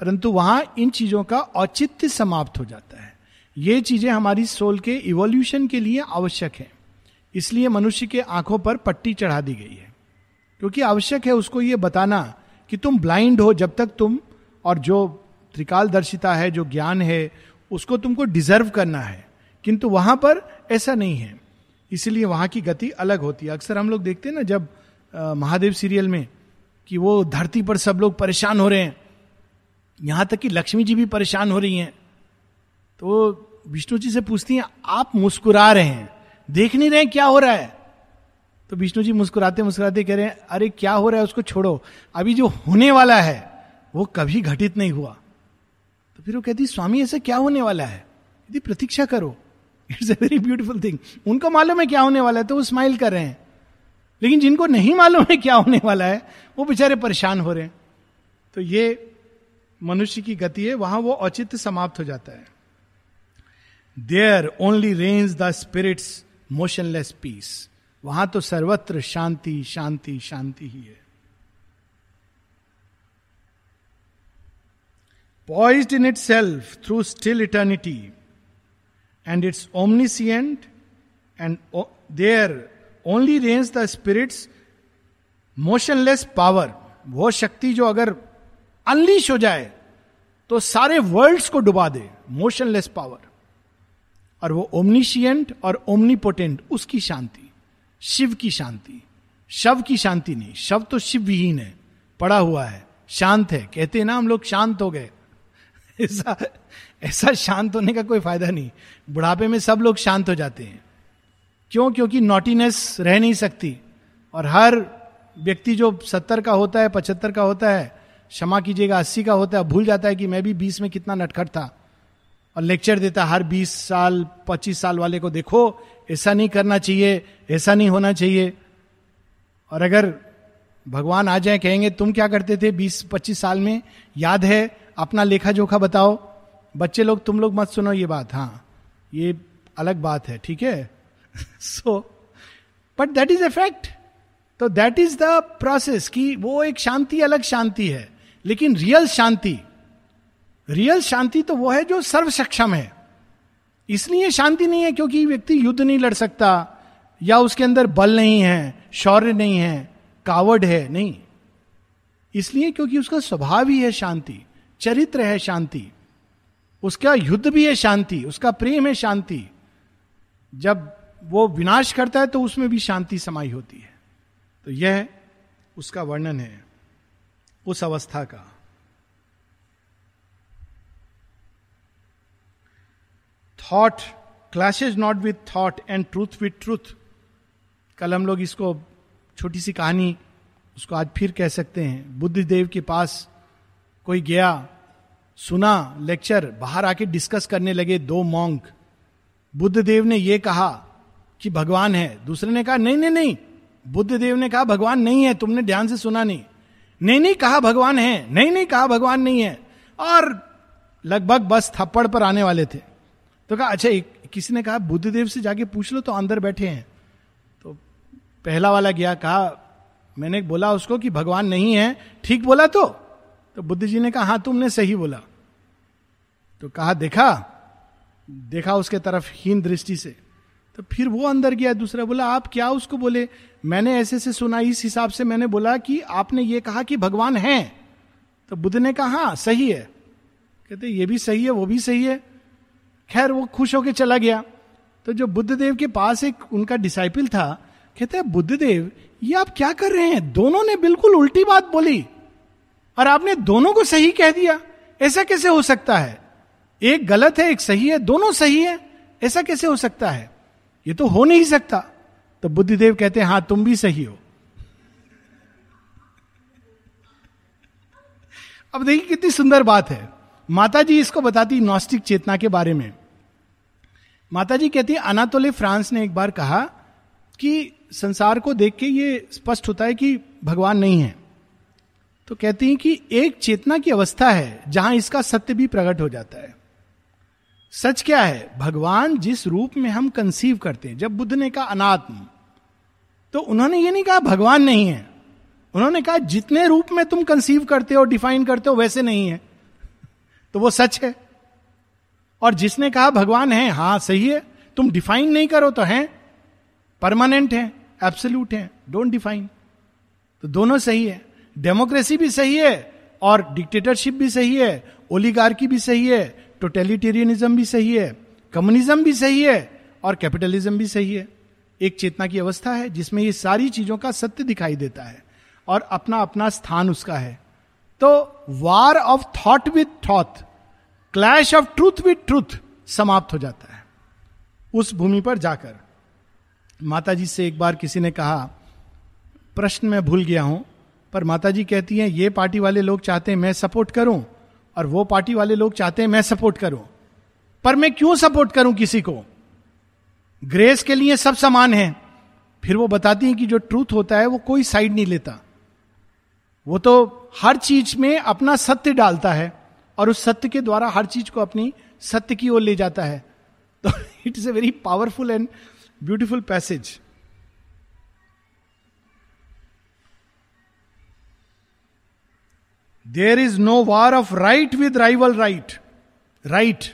परंतु वहाँ इन चीज़ों का औचित्य समाप्त हो जाता है। ये चीज़ें हमारी सोल के इवोल्यूशन के लिए आवश्यक है। इसलिए मनुष्य के आँखों पर पट्टी चढ़ा दी गई है। क्योंकि आवश्यक है उसको ये बताना कि तुम ब्लाइंड हो जब तक तुम और जो त्रिकाल दर्शिता है जो ज्ञान है उसको तुमको डिजर्व करना है। किंतु वहाँ पर ऐसा नहीं है। इसलिए वहाँ की गति अलग होती है। अक्सर हम लोग देखते हैं ना जब आ, महादेव सीरियल में कि वो धरती पर सब लोग परेशान हो रहे हैं। यहाँ तक कि लक्ष्मी जी भी परेशान हो रही हैं। तो विष्णु जी से पूछती हैं, आप मुस्कुरा रहे हैं, देख नहीं रहे क्या हो रहा है? तो विष्णु जी मुस्कुराते मुस्कुराते कह रहे हैं, अरे क्या हो रहा है उसको छोड़ो, अभी जो होने वाला है, वो कभी घटित नहीं हुआ। तो फिर वो कहती, स्वामी, ऐसा क्या होने वाला है? यदि प्रतीक्षा करो it's a very beautiful thing उनको मालूम है क्या होने वाला है तो वो स्माइल कर रहे हैं। लेकिन जिनको नहीं मालूम है क्या होने वाला है, वो बेचारे परेशान हो रहे हैं। तो ये मनुष्य की गति है, वहाँ वो औचित्य समाप्त हो जाता है। There only reigns the spirit's motionless peace वहाँ तो सर्वत्र शांति शांति शांति ही है। Poised in itself through still eternity and it's and o- there only reigns the spirit's motionless power वो शक्ति जो अगर अनलीश हो जाए तो सारे वर्ल्ड्स को डुबा दे मोशनलेस पावर और वो ओमनिशियंट और ओमनीपोटेंट उसकी शांति, शिव की शांति। शव की शांति नहीं, शव तो शिव विहीन है, पड़ा हुआ है, शांत है। कहते हैं ना हम लोग, शांत हो गए। ऐसा ऐसा शांत होने का कोई फ़ायदा नहीं। बुढ़ापे में सब लोग शांत हो जाते हैं। क्यों? क्योंकि नोटीनेस रह नहीं सकती। और हर व्यक्ति जो सत्तर का होता है, पचहत्तर का होता है, क्षमा कीजिएगा, अस्सी का होता है भूल जाता है कि मैं भी बीस में कितना नटखट था। और लेक्चर देता हर बीस साल, पच्चीस साल वाले को देखो, ऐसा नहीं करना चाहिए, ऐसा नहीं होना चाहिए। और अगर भगवान आ जाए, कहेंगे, तुम क्या करते थे बीस, पच्चीस साल में? याद है, अपना लेखा जोखा बताओ। बच्चे लोग, तुम लोग मत सुनो ये बात। हाँ ये अलग बात है, ठीक है? So but that is a fact तो दैट इज़ द प्रोसेस कि वो एक शांति अलग शांति है लेकिन रियल शांति रियल शांति तो वो है जो सर्व सक्षम है इसलिए शांति नहीं है क्योंकि व्यक्ति युद्ध नहीं लड़ सकता या उसके अंदर बल नहीं है शौर्य नहीं है कावड़ है नहीं इसलिए क्योंकि उसका स्वभाव ही है शांति चरित्र है शांति उसका युद्ध भी है शांति उसका प्रेम है शांति जब वो विनाश करता है तो उसमें भी शांति समाई होती है। तो यह उसका वर्णन है, उस अवस्था का। Thought clashes not with thought and truth with truth कल हम लोग इसको, छोटी सी कहानी उसको आज फिर कह सकते हैं। बुद्ध देव के पास कोई गया, सुना लेक्चर बाहर आके डिस्कस करने लगे दो मॉन्क बुद्ध देव ने यह कहा कि भगवान है। दूसरे ने कहा, नहीं नहीं नहीं। बुद्ध देव ने कहा, भगवान नहीं है, तुमने ध्यान से सुना नहीं। नहीं नहीं, कहा भगवान है। नहीं नहीं, कहा भगवान नहीं है। और लगभग बस थप्पड़ पर आने वाले थे। तो कहा अच्छा किसी ने कहा बुद्ध देव से जाके पूछ लो तो अंदर बैठे हैं। तो पहला वाला गया, कहा, मैंने बोला उसको कि भगवान नहीं है। ठीक बोला तो? तो बुद्ध जी ने कहा हाँ तुमने सही बोला। तो कहा, देखा? देखा उसके तरफ़ हीन दृष्टि से। तो फिर वो अंदर गया, दूसरा बोला, आप क्या उसको बोले? मैंने ऐसे से सुना, इस हिसाब से मैंने बोला कि आपने ये कहा कि भगवान है। तो बुद्ध ने कहा हाँ सही है। कहते, ये भी सही है, वो भी सही है। खैर, वो खुश होके चला गया। तो जो बुद्ध देव के पास एक उनका डिसाइपल था, कहते हैं बुद्ध देव ये आप क्या कर रहे हैं? दोनों ने बिल्कुल उल्टी बात बोली और आपने दोनों को सही कह दिया। ऐसा कैसे हो सकता है? एक गलत है, एक सही है, दोनों सही है, ऐसा कैसे हो सकता है? ये तो हो नहीं सकता। तो बुद्धिदेव कहते हैं हाँ तुम भी सही हो। अब देखिए कितनी सुंदर बात है। माता जी इसको बताती नॉस्टिक चेतना के बारे में। माता जी कहती, अनातोले फ्रांस ने एक बार कहा कि संसार को देख के ये स्पष्ट होता है कि भगवान नहीं है। तो कहती हैं कि एक चेतना की अवस्था है जहाँ इसका सत्य भी प्रकट हो जाता है। सच क्या है? भगवान जिस रूप में हम कंसीव करते हैं, जब बुद्ध ने कहा अनात्म तो उन्होंने ये नहीं कहा भगवान नहीं है। उन्होंने कहा जितने रूप में तुम कंसीव करते हो डिफाइन करते हो, वैसे नहीं है। तो वो सच है। और जिसने कहा भगवान है, हाँ, सही है। तुम डिफाइन नहीं करो तो है परमानेंट है एब्सोल्यूट है डोंट डिफाइन तो दोनों सही है। डेमोक्रेसी भी सही है और डिक्टेटरशिप भी सही है ओलिगार्की भी सही है टोटेलिटेरियनिज्म भी सही है, कम्युनिज्म भी सही है और कैपिटलिज्म भी सही है। एक चेतना की अवस्था है जिसमें ये सारी चीज़ों का सत्य दिखाई देता है और अपना अपना स्थान उसका है। तो war of thought with thought clash of truth with truth समाप्त हो जाता है। उस भूमि पर जाकर माता जी से एक बार किसी ने कहा, प्रश्न मैं भूल गया हूँ, पर माता जी कहती हैं, ये पार्टी वाले लोग चाहते हैं मैं सपोर्ट करूँ। और वो पार्टी वाले लोग चाहते हैं मैं सपोर्ट करूँ। पर मैं क्यों सपोर्ट करूँ किसी को? ग्रेस के लिए सब समान है। फिर वो बताती हैं कि जो ट्रूथ होता है वो कोई साइड नहीं लेता। वो तो हर चीज़ में अपना सत्य डालता है और उस सत्य के द्वारा हर चीज़ को अपनी सत्य की ओर ले जाता है। तो it is a very powerful and beautiful passage there is no war of right with rival right right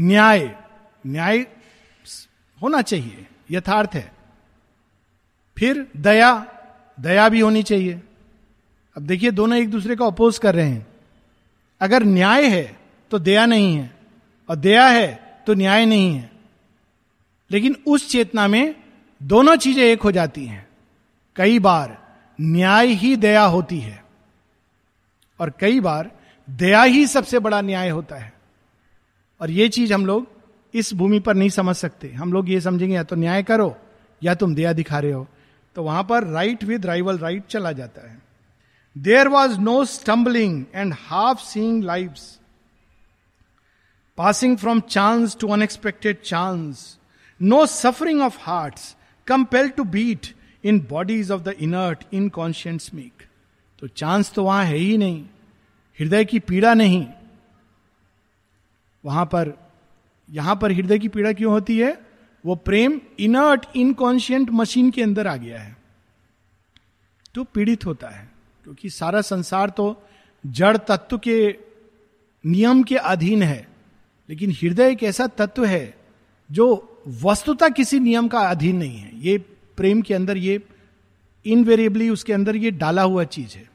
न्याय. न्याय होना चाहिए. यथार्थ है. फिर दया. दया भी होनी चाहिए. अब देखिए दोनों एक दूसरे का अपोज कर रहे हैं. अगर न्याय है तो दया नहीं है. और दया है तो न्याय नहीं है. लेकिन उस चेतना में दोनों चीज़ें एक हो जाती हैं. कई बार न्याय ही दया होती है. और कई बार दया ही सबसे बड़ा न्याय होता है। और ये चीज़ हम लोग इस भूमि पर नहीं समझ सकते। हम लोग ये समझेंगे, या तो न्याय करो, या तुम दया दिखा रहे हो। तो वहाँ पर राइट विद राइवल राइट चला जाता है। There was no stumbling and half seeing life passing from chance to unexpected chance no suffering of heart compel to beat in bodies of the inert inconscient make तो chance तो वहाँ है ही नहीं, हृदय की पीड़ा नहीं। वहाँ पर, यहाँ पर हृदय की पीड़ा क्यों होती है? वो प्रेम इनर्ट इनकॉन्शियंट मशीन के अंदर आ गया है। तो पीड़ित होता है, क्योंकि सारा संसार तो जड़ तत्व के नियम के अधीन है। लेकिन हृदय एक ऐसा तत्व है जो वस्तुता किसी नियम का अधीन नहीं है। ये प्रेम के अंदर, ये इनवेरिएबली उसके अंदर ये डाला हुआ चीज़ है।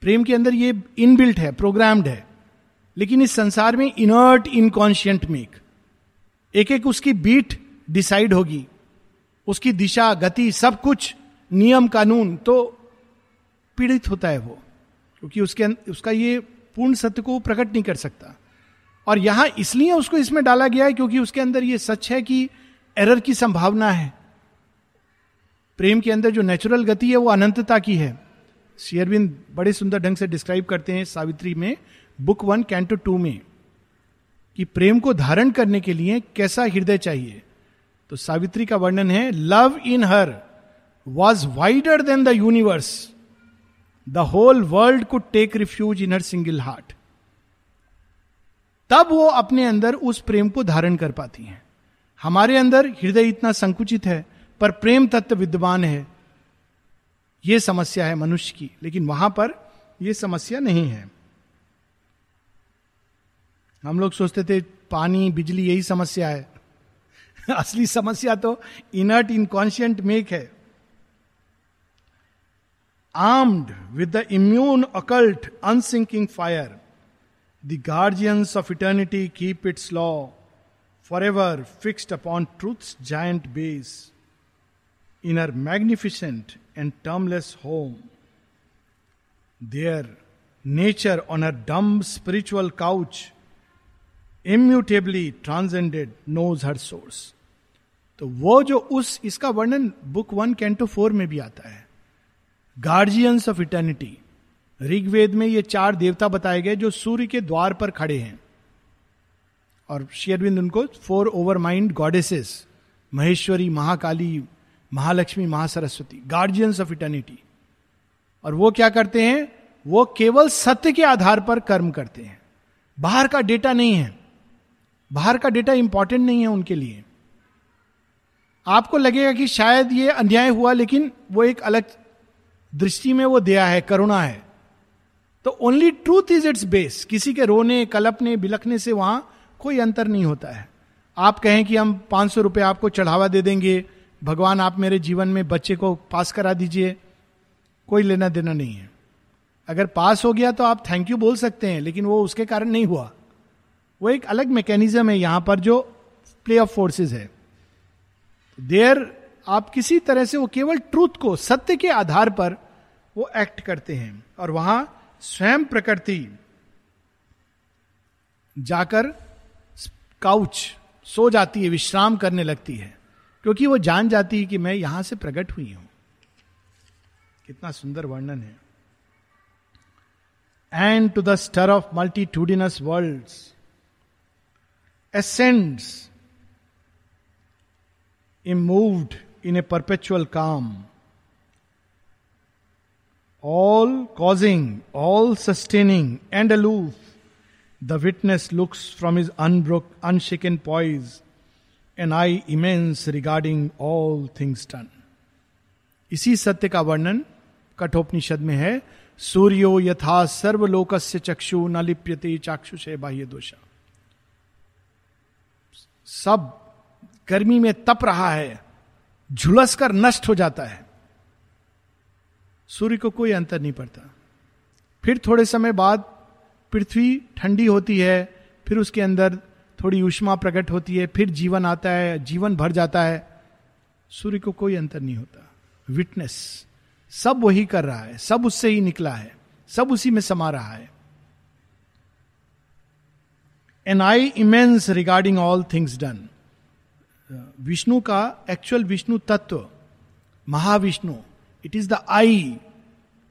प्रेम के अंदर ये इनबिल्ट है प्रोग्राम्ड है। लेकिन इस संसार में इनर्ट इनकॉन्शियंट मेक एक एक उसकी बीट डिसाइड होगी। उसकी दिशा, गति, सब कुछ, नियम, कानून तो पीड़ित होता है वो। क्योंकि उसके उसका ये पूर्ण सत्य को प्रकट नहीं कर सकता। और यहाँ इसलिए उसको इसमें डाला गया है क्योंकि उसके अंदर ये सच है कि एरर की संभावना है। प्रेम के अंदर जो नेचुरल गति है, वो अनंतता की है। शेयरविंद बड़े सुंदर ढंग से डिस्क्राइब करते हैं सावित्री में बुक वन कैंटो टू में, कि प्रेम को धारण करने के लिए कैसा हृदय चाहिए। तो सावित्री का वर्णन है love in her was wider than the universe the whole world could take refuge in her single heart तब वो अपने अंदर उस प्रेम को धारण कर पाती हैं। हमारे अंदर हृदय इतना संकुचित है पर प्रेम तत्व विद्यमान है। यह समस्या है मनुष्य की, लेकिन वहाँ पर यह समस्या नहीं है। हम लोग सोचते थे पानी, बिजली यही समस्या है। असली समस्या तो इनर्ट इनकॉन्शियंट मेक है। Armed with the immune occult unsinking fire the guardians of eternity keep its law for ever fixed upon truth giant base in her magnificent and termless home there nature on a dumb spiritual couch immutably transcended knows her source तो वो जो उस, इसका वर्णन book one canto four में भी आता है। गार्जियंस ऑफ़ इटर्निटी ऋग्वेद में ये चार देवता बताए गए जो सूर्य के द्वार पर खड़े हैं। और शेयरविंद उनको four over mind goddesses Maheshwari, Mahakali Mahalakshmi, Mahasaraswati guardians of eternity और वो क्या करते हैं? वो केवल सत्य के आधार पर कर्म करते हैं। बाहर का डेटा नहीं है। बाहर का डेटा इंपॉर्टेंट नहीं है उनके लिए। आपको लगेगा कि शायद ये अन्याय हुआ, लेकिन वो एक अलग दृष्टि में वो दया है, करुणा है। तो only truth is its base किसी के रोने, कलपने, बिलखने से वहाँ कोई अंतर नहीं होता है। आप कहें कि हम पाँच सौ रुपए आपको चढ़ावा दे देंगे भगवान, आप मेरे जीवन में बच्चे को पास करा दीजिए। कोई लेना देना नहीं है। अगर पास हो गया तो आप थैंक यू बोल सकते हैं, लेकिन वो उसके कारण नहीं हुआ। वो एक अलग मैकेनिज्म है यहाँ पर जो प्ले ऑफ़ फोर्सेस है। देर आप किसी तरह से वो केवल ट्रूथ को, सत्य के आधार पर वो एक्ट करते हैं। और वहाँ स्वयं प्रकृति जाकर काउच सो जाती है, विश्राम करने लगती है। क्योंकि वो जान जाती है कि मैं यहाँ से प्रकट हुई हूँ कितना सुंदर वर्णन है and to the stir of multitudinous worlds ascends, immoved in a perpetual calm, all causing, all sustaining, and aloof. The witness looks from his unbroke, unshaken poise, an eye immense regarding all things done. इसी सत्य का वर्णन कठोपनिषद में है, सूर्यो यथा सर्वलोक से चक्षु न लिप्यते चाक्षुष बाह्य दोषा। सब गर्मी में तप रहा है झुलस कर नष्ट हो जाता है। सूर्य को कोई अंतर नहीं पड़ता। फिर थोड़े समय बाद पृथ्वी ठंडी होती है, फिर उसके अंदर थोड़ी उष्मा प्रकट होती है, फिर जीवन आता है, जीवन भर जाता है, सूर्य को कोई अंतर नहीं होता। विटनेस सब वही कर रहा है, सब उससे ही निकला है, सब उसी में समा रहा है। An eye immense regarding all things done Vishnu का एक्चुअल विष्णु तत्व, Mahavishnu it is the eye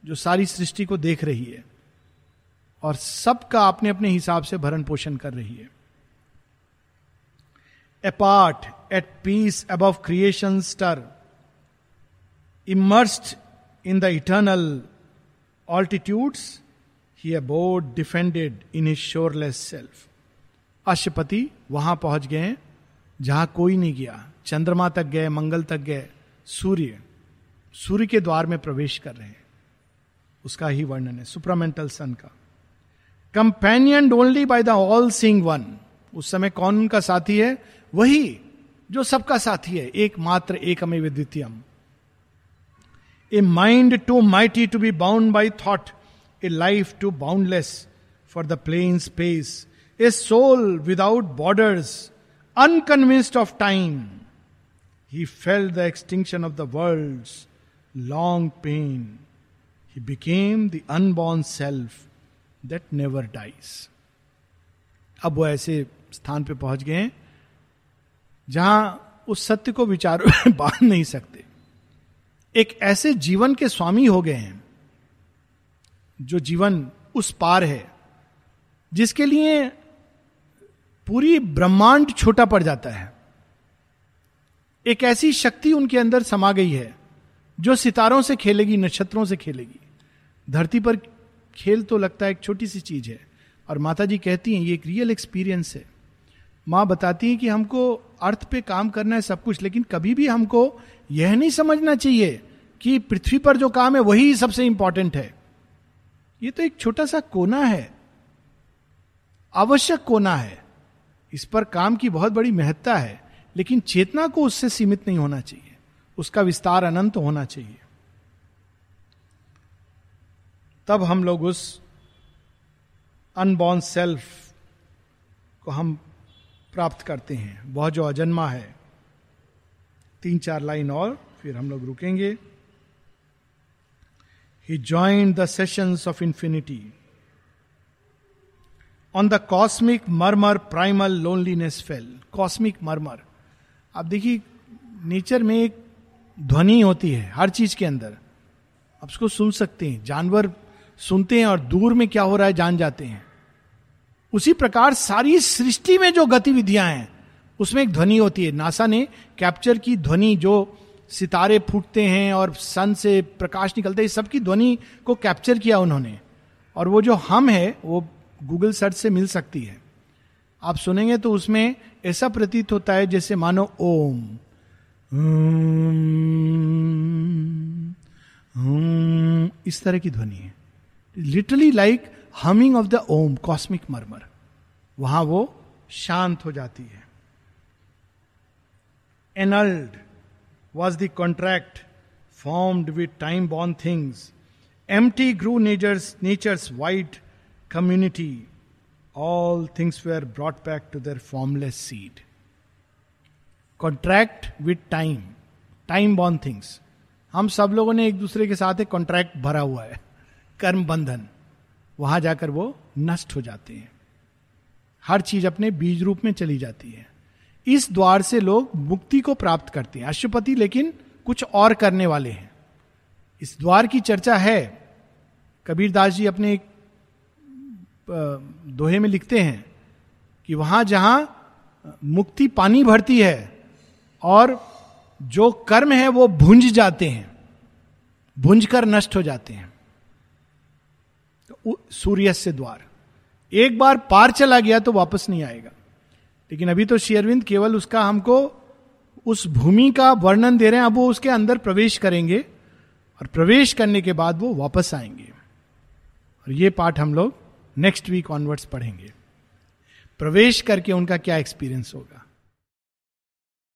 जो सारी सृष्टि को देख रही है, और सबका अपने अपने हिसाब से भरण पोषण कर रही है। Apart at peace above creation stir immersed in the eternal altitudes he abode defended in his shoreless self Aswapati वहाँ पहुँच गए, जहाँ कोई नहीं गया। चंद्रमा तक गए, मंगल तक गए, सूर्य सूर्य के द्वार में प्रवेश कर रहे हैं। उसका ही वर्णन है, सुपरामेंटल सन का। Companion only by the all seeing one उस समय कौन उनका साथी है? वही जो सबका साथी है, एकमात्र एक अमे द्वितीयम। A mind too mighty to be bound by thought a life too boundless for the plane space a soul without borders unconvinced of time he felt the extinction of the world long pain he became the unborn self that never dies अब वो ऐसे स्थान पे पहुँच गए जहाँ उस सत्य को विचारों बाँध नहीं सकते। एक ऐसे जीवन के स्वामी हो गए हैं, जो जीवन उस पार है, जिसके लिए पूरी ब्रह्मांड छोटा पड़ जाता है। एक ऐसी शक्ति उनके अंदर समा गई है, जो सितारों से खेलेगी, नक्षत्रों से खेलेगी। धरती पर खेल तो लगता है एक छोटी सी चीज़ है, और माता जी कहती हैं, ये एक रियल एक्सपीरियंस है। माँ बताती हैं कि हमको अर्थ पे काम करना है सब कुछ, लेकिन कभी भी हमको यह नहीं समझना चाहिए कि पृथ्वी पर जो काम है वही सबसे इंपॉर्टेंट है। ये तो एक छोटा सा कोना है, आवश्यक कोना है। इस पर काम की बहुत बड़ी महत्ता है, लेकिन चेतना को उससे सीमित नहीं होना चाहिए, उसका विस्तार अनंत होना चाहिए। तब हम लोग उस अनबॉर्न सेल्फ को हम प्राप्त करते हैं। वह जो अजन्मा है। तीन चार लाइन और, फिर हम लोग रुकेंगे। He joined the sessions of infinity on the cosmic murmur primal loneliness fell cosmic murmur आप देखिए नेचर में एक ध्वनि होती है हर चीज़ के अंदर। आप उसको सुन सकते हैं। जानवर सुनते हैं और दूर में क्या हो रहा है जान जाते हैं। उसी प्रकार सारी सृष्टि में जो गतिविधियाँ हैं, उसमें एक ध्वनि होती है। नासा ने कैप्चर की ध्वनि जो सितारे फूटते हैं और सन से प्रकाश निकलते हैं सबकी ध्वनि को कैप्चर किया उन्होंने। और वो जो हम है, वो गूगल सर्च से मिल सकती है। आप सुनेंगे तो उसमें ऐसा प्रतीत होता है, जैसे मानो ओम इस तरह की ध्वनि है। Literally like humming of the Om cosmic murmur वहाँ वो शांत हो जाती है। Annulled was the contract formed with time born things empty grew nature's nature's wide community all things were brought back to their formless seed contract with time time born things हम सब लोगों ने एक दूसरे के साथ एक कॉन्ट्रैक्ट भरा हुआ है। कर्म बंधन वहाँ जाकर वो नष्ट हो जाते हैं। हर चीज़ अपने बीज रूप में चली जाती है। इस द्वार से लोग मुक्ति को प्राप्त करते हैं। अशुपति लेकिन कुछ और करने वाले हैं। इस द्वार की चर्चा है। कबीर दास जी अपने एक दोहे में लिखते हैं कि वहाँ जहाँ मुक्ति पानी भरती है और जो कर्म है वो भुंज जाते हैं भुंज कर नष्ट हो जाते हैं। सूर्य से द्वार। एक बार पार चला गया तो वापस नहीं आएगा। लेकिन अभी तो शेयरविंद केवल उसका हमको उस भूमि का वर्णन दे रहे हैं। अब वो उसके अंदर प्रवेश करेंगे और प्रवेश करने के बाद वो वापस आएँगे। और ये पाठ हम लोग नेक्स्ट वीक ऑनवर्ड्स पढ़ेंगे। प्रवेश करके उनका क्या एक्सपीरियंस होगा?